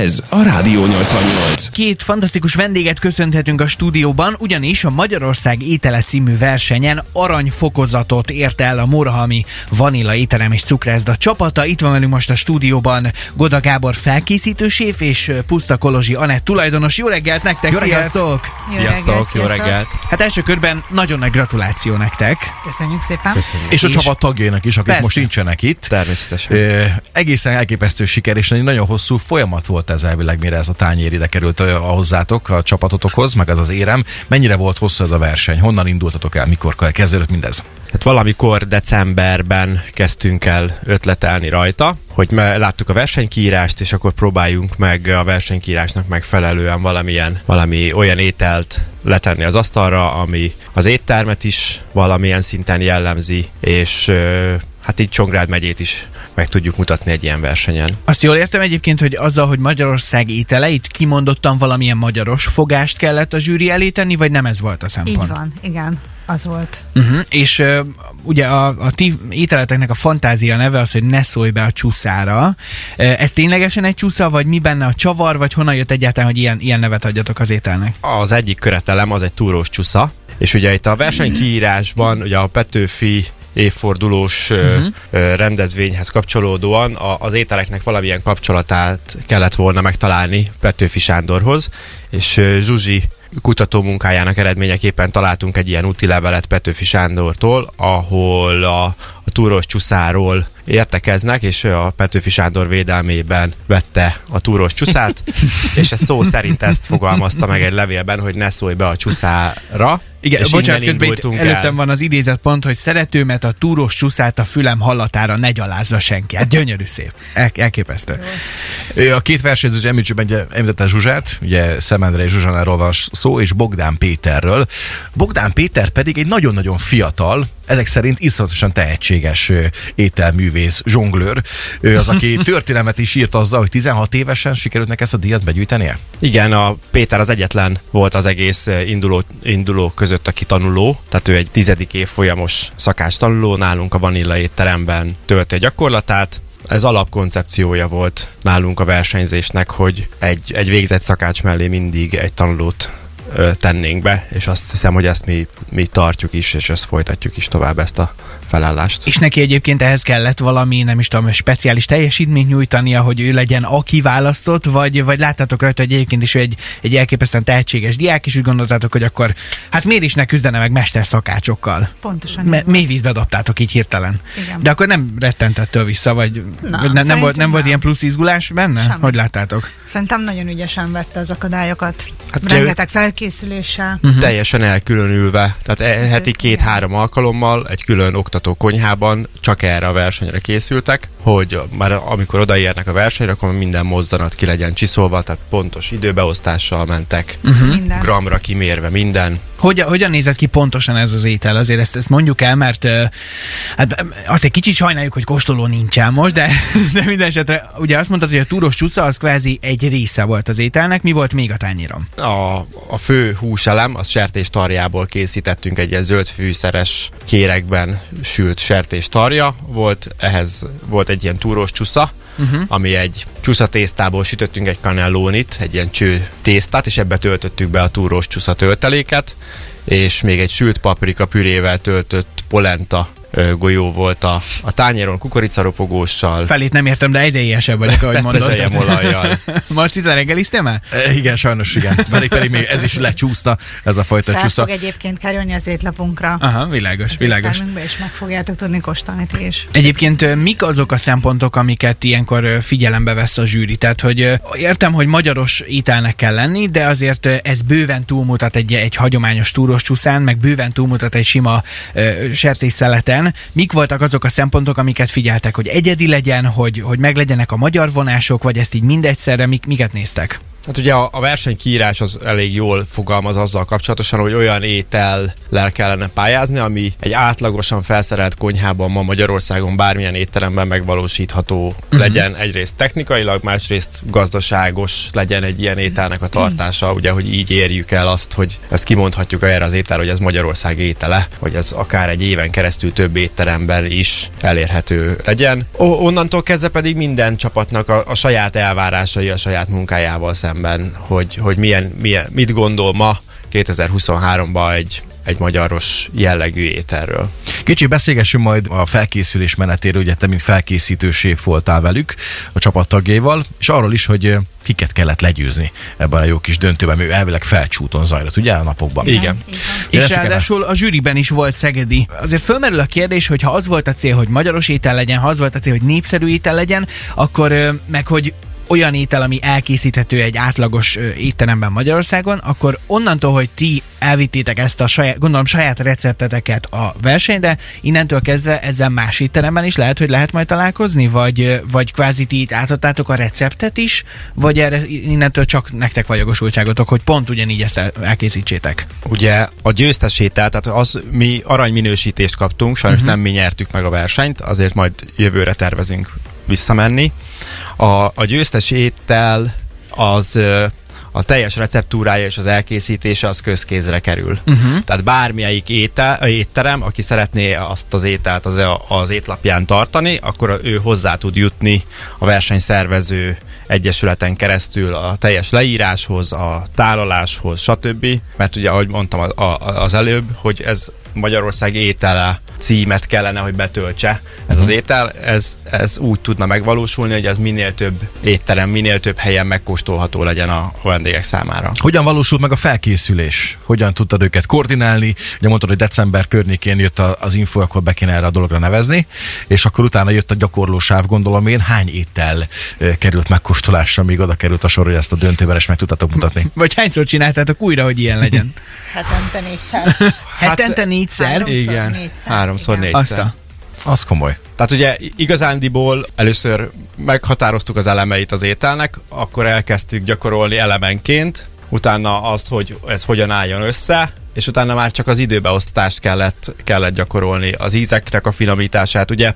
Ez a Rádió 88. Két fantasztikus vendéget köszönhetünk a stúdióban, ugyanis a Magyarország étele című versenyen aranyfokozatot ért el a Morahalmi Vanilla étterem és cukrászda csapata. Itt van velünk most a stúdióban Goda Gábor felkészítő séf és Puszta Kolozsi Anett tulajdonos. Jó reggelt nektek, Jó reggelt! sziasztok! Sziasztok, jó reggelt! Hát első körben nagyon nagy gratuláció nektek. Köszönjük szépen. Köszönjük. És a csapat tagjainak is, akik Persze. most nincsenek itt. Természetesen. Egészen elképesztő siker, és egy nagyon hosszú folyamat volt ez elvileg, mire ez a tányér ide került a hozzátok, a csapatotokhoz, meg az az érem. Mennyire volt hosszú ez a verseny? Honnan indultatok el? Mikor kezdődött mindez? Hát valamikor decemberben kezdtünk el ötletelni rajta, hogy láttuk a versenykiírást, és akkor próbáljunk meg a versenykiírásnak megfelelően valamilyen, valami olyan ételt letenni az asztalra, ami az éttermet is valamilyen szinten jellemzi, és hát így Csongrád megyét is meg tudjuk mutatni egy ilyen versenyen. Azt jól értem egyébként, hogy azzal, hogy Magyarország étele, itt kimondottan valamilyen magyaros fogást kellett a zsűri elé tenni, vagy nem ez volt a szempont? Így van, igen, az volt. Uh-huh. És uh, ugye a, a ti ételeteknek a fantázia neve az, hogy ne szólj be a csúszára. Uh, ez ténylegesen egy csúsza, vagy mi benne a csavar, vagy honnan jött egyáltalán, hogy ilyen, ilyen nevet adjatok az ételnek? Az egyik követelem az egy túrós csusza, és ugye itt a versenykiírásban ugye a Petőfi évfordulós uh-huh. rendezvényhez kapcsolódóan a, az ételeknek valamilyen kapcsolatát kellett volna megtalálni Petőfi Sándorhoz, és Zsuzsi kutató munkájának eredményeképpen találtunk egy ilyen úti levelet Petőfi Sándortól, ahol a, a túros csuszáról értekeznek, és a Petőfi Sándor védelmében vette a túros csúszát, és ez szó szerint ezt fogalmazta meg egy levélben, hogy ne szólj be a csúszára. Igen, és bocsánat, közben itt előttem el. van az idézet pont, hogy szeretőmet a túrós csúszát a fülem hallatára ne gyalázza senki. Hát gyönyörű szép. El, elképesztő. Ö, A két versenyző említsük említette Zsuzsát, ugye Szemendre és Zsuzsanáról van szó, és Bogdán Péterről. Bogdán Péter pedig egy nagyon-nagyon fiatal, ezek szerint iszonyatosan tehetséges ételművész, zsonglőr. Ő az, aki történelmet is írt azzal, hogy 16 évesen sikerült neki ezt a díjat begyűjtenie? Igen, a Péter az egyetlen volt az egész induló, induló között, aki tanuló, tehát ő egy tizedik évfolyamos szakás tanuló, nálunk a Vanilla étteremben tölti a gyakorlatát, ez alapkoncepciója volt nálunk a versenyzésnek, hogy egy, egy végzett szakács mellé mindig egy tanulót tennénk be, és azt hiszem, hogy ezt mi, mi tartjuk is, és ezt folytatjuk is tovább ezt a felállást. És neki egyébként ehhez kellett valami, nem is tudom, speciális teljesítményt nyújtania, hogy ő legyen a kiválasztott, vagy, vagy láttátok rajta, hogy egyébként is egy, egy elképesztően tehetséges diák, és úgy gondoltátok, hogy akkor hát miért is ne küzdene meg mesterszakácsokkal? Pontosan. Van. mély vízbe dobtátok így hirtelen. Igen. De akkor nem rettentettől vissza, vagy, Nem, vagy ne, nem, volt, nem szerintem volt nem. ilyen plusz izgulás benne? Semmi. Hogy láttátok? Szerintem nagyon ügyesen vette az akadályokat. Hát Rengeteg felkészüléssel. Mhm. teljesen elkülönülve, tehát e- heti két-három alkalommal egy külön oktató konyhában csak erre a versenyre készültek, hogy már amikor odaérnek a versenyre, akkor minden mozzanat ki legyen csiszolva, tehát pontos időbeosztással mentek. Minden. gramra kimérve minden. Hogyan, hogyan nézett ki pontosan ez az étel? Azért ezt, ezt mondjuk el, mert hát azt egy kicsit sajnáljuk, hogy kóstoló nincsen most, de, de minden esetre ugye azt mondtad, hogy a túros csúsza az kvázi egy része volt az ételnek. Mi volt még a tányéron? A, a fő húselem, az sertés tarjából készítettünk egy ilyen zöld fűszeres kérekben sült sertés tarja volt, ehhez volt egy ilyen túrós csusza, uh-huh. ami egy csusza tésztából sütöttünk egy kanellónit, egy ilyen cső tésztát, és ebbe töltöttük be a túrós csusza tölteléket, és még egy sült paprika pürével töltött polenta golyó volt a, a tányéron kukoricaropogóssal, Felét nem értem, de egyre éhesebb vagyok, ahogy mondod. Olajjal. Marci, te reggeliztél már? E, igen, sajnos igen. Pedig, pedig még ez is lecsúszta, ez a fajta Fel csúsza. fog egyébként kerülni az étlapunkra. Aha, világos, Az világos. is meg fogjátok tudni kóstolni ti is. Egyébként mik azok a szempontok, amiket ilyenkor figyelembe vesz a zsűri? Tehát, hogy értem, hogy magyaros ételnek kell lenni, de azért ez bőven túlmutat egy, egy hagyományos túros csúszán, meg bőven túlmutat egy sima ö, sertésszeleten. Mik voltak azok a szempontok, amiket figyeltek, hogy egyedi legyen, hogy, hogy meglegyenek a magyar vonások, vagy ezt így mindegyszerre, mik, miket néztek? Hát ugye a, a versenykiírás az elég jól fogalmaz azzal kapcsolatosan, hogy olyan étellel kellene pályázni, ami egy átlagosan felszerelt konyhában ma Magyarországon bármilyen étteremben megvalósítható uh-huh. legyen. Egyrészt technikailag, másrészt gazdaságos legyen egy ilyen ételnek a tartása, ugye, hogy így érjük el azt, hogy ezt kimondhatjuk erre az étel, hogy ez Magyarország étele, hogy ez akár egy éven keresztül több étteremben is elérhető legyen. O- onnantól kezdve pedig minden csapatnak a, a saját elvárásai a saját munkájával szemben, hogy, hogy milyen, milyen, mit gondol ma 2023-ban egy, egy magyaros jellegű ételről. Kicsi beszélgessünk majd a felkészülés menetéről, ugye te mint felkészítő séf voltál velük, a csapattagjaival, és arról is, hogy kiket kellett legyőzni ebben a jó kis döntőben, mert ő elvileg felcsúton zajlott, ugye a napokban. Igen. Van. És ráadásul a zsűriben is volt Szegedi. Azért fölmerül a kérdés, hogy ha az volt a cél, hogy magyaros étel legyen, ha az volt a cél, hogy népszerű étel legyen, akkor meg hogy olyan étel, ami elkészíthető egy átlagos étteremben Magyarországon, akkor onnantól, hogy ti elvittétek ezt a saját, gondolom saját recepteteket a versenyre, innentől kezdve ezzel más étteremben is lehet, hogy lehet majd találkozni, vagy, vagy kvázi ti itt átadtátok a receptet is, vagy erre innentől csak nektek vagy jogosultságotok, hogy pont ugyanígy ezt el- elkészítsétek. Ugye a győztes étel, tehát az mi aranyminősítést kaptunk, sajnos uh-huh. nem mi nyertük meg a versenyt, azért majd jövőre tervezünk visszamenni. A, a győztes étel az a teljes receptúrája és az elkészítése az közkézre kerül. Uh-huh. Tehát bármelyik étel, étterem, aki szeretné azt az ételt az, az étlapján tartani, akkor ő hozzá tud jutni a versenyszervező egyesületen keresztül a teljes leíráshoz, a tálaláshoz, stb. Mert ugye, ahogy mondtam az előbb, hogy ez Magyarország étele címet kellene, hogy betöltse ez az étel, ez, ez úgy tudna megvalósulni, hogy ez minél több étterem, minél több helyen megkóstolható legyen a vendégek számára. Hogyan valósult meg a felkészülés? Hogyan tudtad őket koordinálni? Ugye mondtad, hogy december környékén jött a- az info, akkor be kéne erre a dologra nevezni, és akkor utána jött a gyakorlósáv, gondolom én. Hány étel került megkóstolásra, míg oda került a sor, hogy ezt a döntőben is meg tudtatok mutatni? Vagy hányszor csináltátok újra, hogy ilyen legyen? Hetente négyszer. Hetente négyszer? Háromszor Igen, négyszer, háromszor igen. négyszer. Az komoly. Tehát ugye igazándiból először meghatároztuk az elemeit az ételnek, akkor elkezdtük gyakorolni elemenként, utána azt, hogy ez hogyan álljon össze, és utána már csak az időbeosztást kellett, kellett gyakorolni, az ízeknek a finomítását. Ugye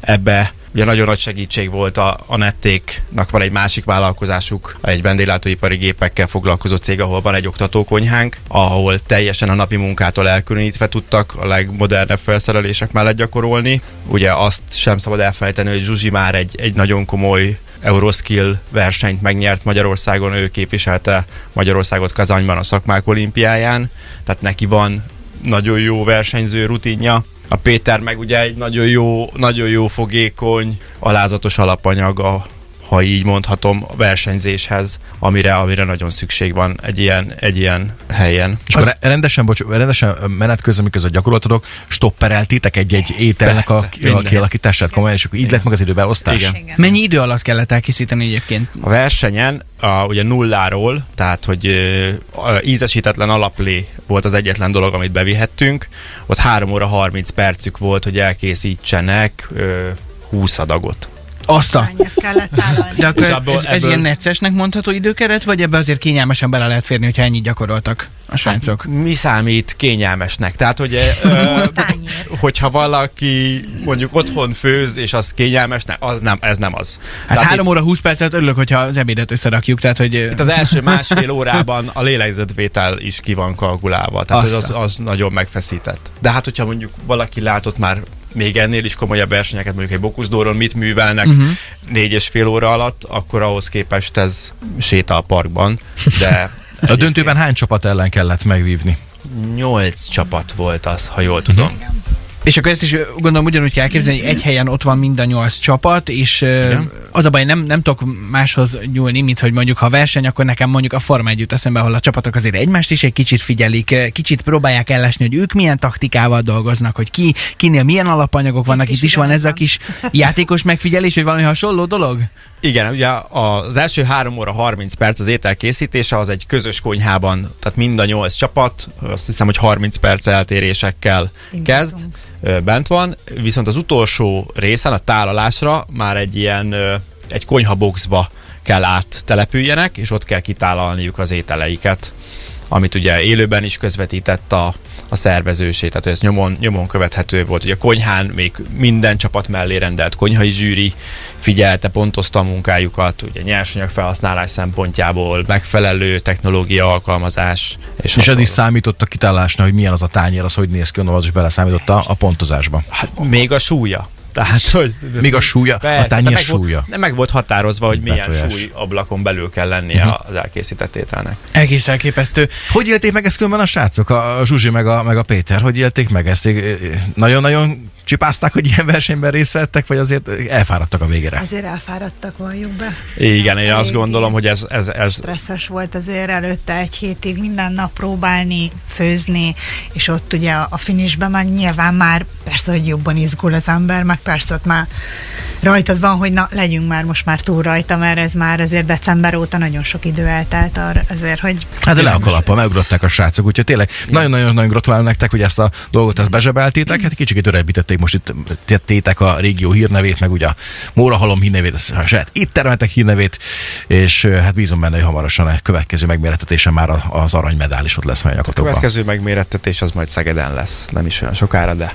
ebbe ugye nagyon nagy segítség volt a, a Nettéknak van egy másik vállalkozásuk, egy vendéglátóipari gépekkel foglalkozó cég, ahol van egy oktatókonyhánk, ahol teljesen a napi munkától elkülönítve tudtak a legmodernebb felszerelések mellett gyakorolni. Ugye azt sem szabad elfelejteni, hogy Zsuzsi már egy, egy nagyon komoly Euroskill versenyt megnyert Magyarországon, ő képviselte Magyarországot Kazanyban a szakmák olimpiáján, tehát neki van nagyon jó versenyző rutinja. A Péter meg ugye egy nagyon jó, nagyon jó fogékony, alázatos alapanyag a ha így mondhatom, a versenyzéshez, amire, amire nagyon szükség van egy ilyen, egy ilyen helyen. És akkor rendesen, bocs, rendesen menet közben, miközben gyakorlatotok, stoppereltétek egy-egy ételnek a, Persze, a minden. kialakítását komolyan, és akkor így lett meg az időbeosztás? Igen. Igen. Mennyi idő alatt kellett elkészíteni egyébként? A versenyen a, ugye nulláról, tehát hogy ö, a ízesítetlen alaplé volt az egyetlen dolog, amit bevihettünk. Ott 3 óra 30 percük volt, hogy elkészítsenek ö, 20 adagot. Azt a... Kellett? De akkor abból- ez, ez ebből- ilyen neccesnek mondható időkeret, vagy ebbe azért kényelmesen bele lehet férni, hogyha ennyit gyakoroltak a srácok? Mi számít kényelmesnek? Tehát, hogy ö, hogyha valaki mondjuk otthon főz, és az kényelmes, ne, az nem, ez nem az. Hát Tehát 3 óra 20 percet örülök, hogyha az ebédet összerakjuk, tehát hogy... Itt az első másfél órában a lélegzetvétel is ki van kalkulálva, tehát az, Aztán. az nagyon megfeszített. De hát, hogyha mondjuk valaki látott már még ennél is komolyabb versenyeket, mondjuk egy Bokuszdóron mit művelnek uh-huh. négy és fél óra alatt, akkor ahhoz képest ez séta a parkban, de A döntőben hány csapat ellen kellett megvívni? nyolc csapat volt az, ha jól tudom. És akkor ezt is gondolom ugyanúgy kell elképzelni, hogy egy helyen ott van mind a nyolc csapat, és Igen. az a baj, nem, nem tudok máshoz nyúlni, mint hogy mondjuk ha verseny, akkor nekem mondjuk a Forma együtt eszembe, ahol a csapatok azért egymást is egy kicsit figyelik, kicsit próbálják ellesni, hogy ők milyen taktikával dolgoznak, hogy ki, kinél milyen alapanyagok vannak, is itt is van ez a kis játékos megfigyelés, vagy valami hasonló dolog? Igen, ugye az első 3 óra 30 perc az étel készítése az egy közös konyhában, tehát mind a nyolc csapat, azt hiszem, hogy 30 perc eltérésekkel Indultunk. kezd, ö, bent van, viszont az utolsó részen, a tálalásra már egy ilyen, egy konyhaboxba kell áttelepüljenek, és ott kell kitálalniuk az ételeiket amit ugye élőben is közvetített a, a szervezőség, tehát ez nyomon, nyomon követhető volt. Ugye a konyhán még minden csapat mellé rendelt konyhai zsűri figyelte, pontozta a munkájukat, ugye nyersanyag felhasználás szempontjából, megfelelő technológia alkalmazás. És, És ez is számított a kitálásnál, hogy milyen az a tányér, az hogy néz ki, gondolom, az is beleszámította a pontozásba. Hát még a súlya. Tehát, hogy Még a súlya, a Persze, tányér de meg súlya. Volt, meg volt határozva, hogy milyen Betojás. súly ablakon belül kell lennie uh-huh. az elkészített ételnek. Egész elképesztő. Hogy élték meg ezt különben a srácok, a Zsuzsi meg a, meg a Péter? Hogy élték meg ezt? Nagyon-nagyon csipázták, hogy ilyen versenyben részt vettek, vagy azért elfáradtak a végére? Azért elfáradtak, valljuk be. Igen, én azt gondolom, hogy ez, ez, ez Stresszes volt azért előtte egy hétig minden nap próbálni, főzni, és ott ugye a finishben már nyilván már persze, hogy jobban izgul az ember, meg persze ott már rajtad van, hogy na, legyünk már most már túl rajta, mert ez már azért december óta nagyon sok idő eltelt arra, azért, hogy... Hát de le a kalappal, megugrották a srácok, úgyhogy tényleg nagyon-nagyon-nagyon gratulálok nektek, hogy ezt a dolgot ezt bezsebeltétek, hát kicsit örebbítették most itt tétek a régió hírnevét, meg ugye a Mórahalom hírnevét, a saját itt termeltek hírnevét, és hát bízom benne, hogy hamarosan a következő megméretetésen már a- az aranymedál is ott lesz majd a a következő megmérettetés az majd Szegeden lesz, nem is olyan sokára, de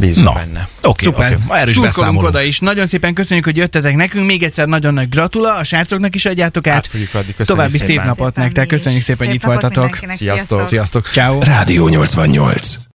bízunk Na, benne. oké, Szuper. oké. Ma erről is oda is. Nagyon szépen köszönjük, hogy jöttetek nekünk. Még egyszer nagyon nagy gratula. A srácoknak is adjátok át. Át adni, köszönjük További szépen. szép napot Szépen nektek. Köszönjük szépen, hogy Szép itt napot voltatok. sziasztok. Sziasztok! Ciao. Rádió 88.